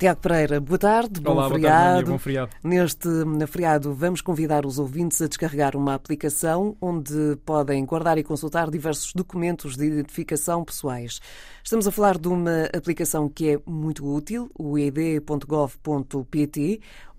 Tiago Pereira, boa tarde, bom Olá, feriado. Boa tarde, bom feriado. Neste feriado vamos convidar os ouvintes a descarregar uma aplicação onde podem guardar e consultar diversos documentos de identificação pessoais. Estamos a falar de uma aplicação que é muito útil, o id.gov.pt,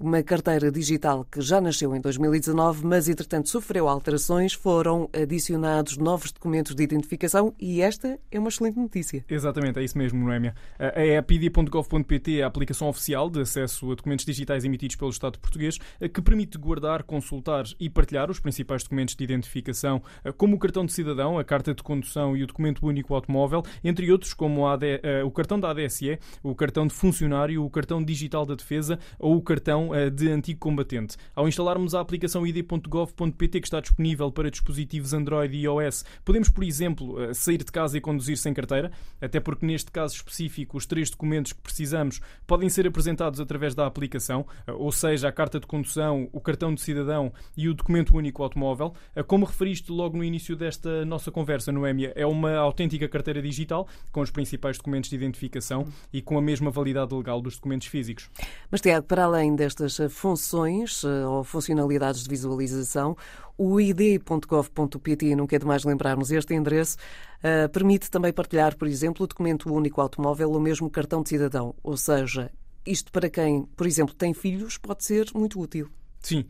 uma carteira digital que já nasceu em 2019, mas entretanto sofreu alterações, foram adicionados novos documentos de identificação e esta é uma excelente notícia. Exatamente, é isso mesmo, Noémia. A app id.gov.pt é a aplicação oficial de acesso a documentos digitais emitidos pelo Estado português que permite guardar, consultar e partilhar os principais documentos de identificação, como o cartão de cidadão, a carta de condução e o documento único automóvel, entre outros como AD, o cartão da ADSE, o cartão de funcionário, o cartão digital da defesa ou o cartão de antigo combatente. Ao instalarmos a aplicação id.gov.pt que está disponível para dispositivos Android e iOS, podemos, por exemplo, sair de casa e conduzir sem carteira, até porque neste caso específico os três documentos que precisamos podem ser apresentados através da aplicação, ou seja, a carta de condução, o cartão de cidadão e o documento único automóvel. Como referiste logo no início desta nossa conversa, Noémia, é uma autêntica carteira digital com os principais documentos de identificação e com a mesma validade legal dos documentos físicos. Mas, Tiago, para além destas funções ou funcionalidades de visualização, o id.gov.pt, não quer demais lembrarmos este endereço, uh, permite também partilhar, por exemplo, o documento único automóvel ou mesmo cartão de cidadão. Ou seja, isto para quem, por exemplo, tem filhos, pode ser muito útil. Sim,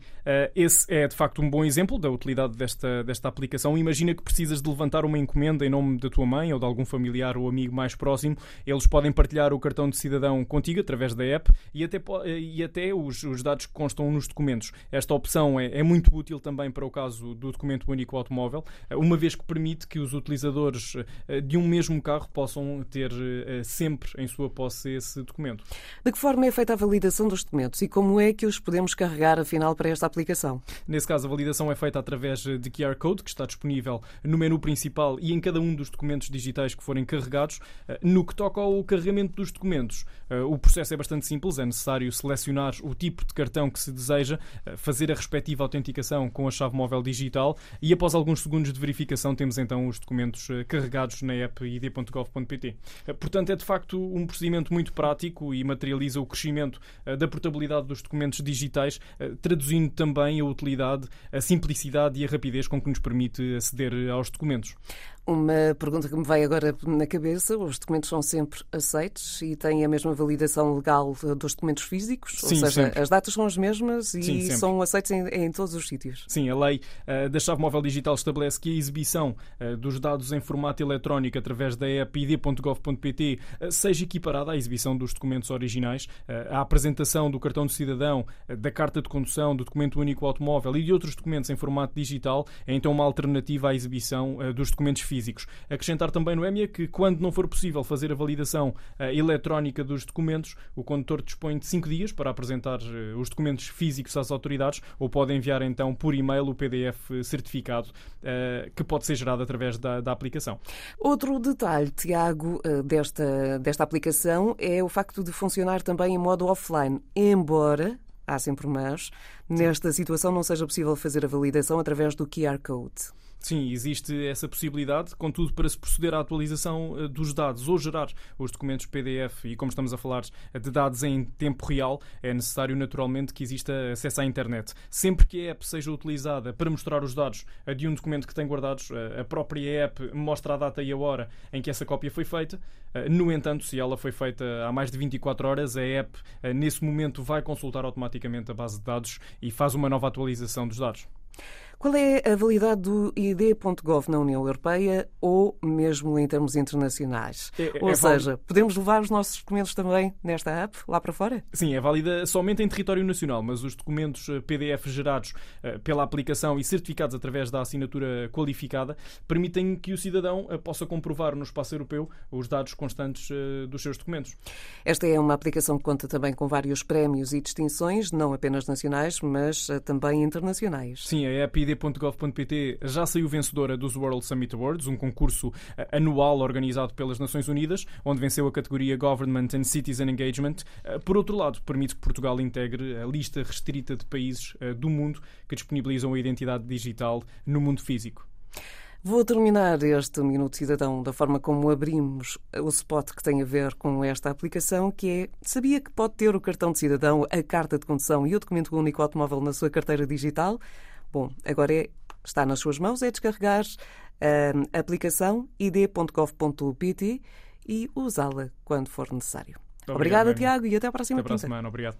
esse é de facto um bom exemplo da utilidade desta, desta aplicação. Imagina que precisas de levantar uma encomenda em nome da tua mãe ou de algum familiar ou amigo mais próximo. Eles podem partilhar o cartão de cidadão contigo através da app e até, e até os, os dados que constam nos documentos. Esta opção é, é, muito útil também para o caso do documento único automóvel, uma vez que permite que os utilizadores de um mesmo carro possam ter sempre em sua posse esse documento. De que forma é feita a validação dos documentos e como é que os podemos carregar, afinal? Para esta aplicação? Nesse caso, a validação é feita através de QR Code, que está disponível no menu principal e em cada um dos documentos digitais que forem carregados. No que toca ao carregamento dos documentos, o processo é bastante simples. É necessário selecionar o tipo de cartão que se deseja, fazer a respectiva autenticação com a chave móvel digital e, após alguns segundos de verificação, temos então os documentos carregados na app id.gov.pt. Portanto, é de facto um procedimento muito prático e materializa o crescimento da portabilidade dos documentos digitais, traduzindo também a utilidade, a simplicidade e a rapidez com que nos permite aceder aos documentos. Uma pergunta que me vai agora na cabeça: os documentos são sempre aceitos e têm a mesma validação legal dos documentos físicos? Sim, Ou seja, sempre. as datas são as mesmas e Sim, são aceitos em, em, todos os sítios? Sim, a lei uh, da chave móvel digital estabelece que a exibição uh, dos dados em formato eletrónico através da app id.gov.pt uh, seja equiparada à exibição dos documentos originais. a apresentação do cartão de cidadão, da carta de condução, do documento único automóvel e de outros documentos em formato digital é então uma alternativa à exibição dos documentos físicos. Acrescentar também, Noémia, que quando não for possível fazer a validação uh, eletrónica dos documentos, o condutor dispõe de 5 dias para apresentar uh, os documentos físicos às autoridades ou pode enviar então por e-mail o PDF certificado uh, que pode ser gerado através da, da aplicação. Outro detalhe, Tiago, desta, desta aplicação é o facto de funcionar também em modo offline, embora há sempre mas, nesta situação não seja possível fazer a validação através do QR Code. Sim, existe essa possibilidade, contudo, para se proceder à atualização dos dados ou gerar os documentos PDF, e como estamos a falar de dados em tempo real, é necessário naturalmente que exista acesso à internet. Sempre que a app seja utilizada para mostrar os dados de um documento que tem guardados, a própria app mostra a data e a hora em que essa cópia foi feita. No entanto, se ela foi feita há mais de 24 horas, a app nesse momento vai consultar automaticamente a base de dados e faz uma nova atualização dos dados. Qual é a validade do ID.gov na União Europeia ou mesmo em termos internacionais? É, ou é seja, podemos levar os nossos documentos também nesta app lá para fora? Sim, é válida somente em território nacional, mas os documentos PDF gerados pela aplicação e certificados através da assinatura qualificada permitem que o cidadão possa comprovar no espaço europeu os dados constantes dos seus documentos. Esta é uma aplicação que conta também com vários prémios e distinções, não apenas nacionais, mas também internacionais. Sim, a app id.gov.pt já saiu vencedora dos World Summit Awards, um concurso anual organizado pelas Nações Unidas, onde venceu a categoria Government and Citizen Engagement. Por outro lado, permite que Portugal integre a lista restrita de países do mundo que disponibilizam a identidade digital no mundo físico. Vou terminar este Minuto Cidadão da forma como abrimos o spot que tem a ver com esta aplicação, que é sabia que pode ter o cartão de cidadão, a carta de condução e o documento único automóvel na sua carteira digital? Bom, agora é, está nas suas mãos, é descarregar a aplicação id.gov.pt e usá-la quando for necessário. Obrigada, Tiago, e até à próxima Até para a semana. Obrigado.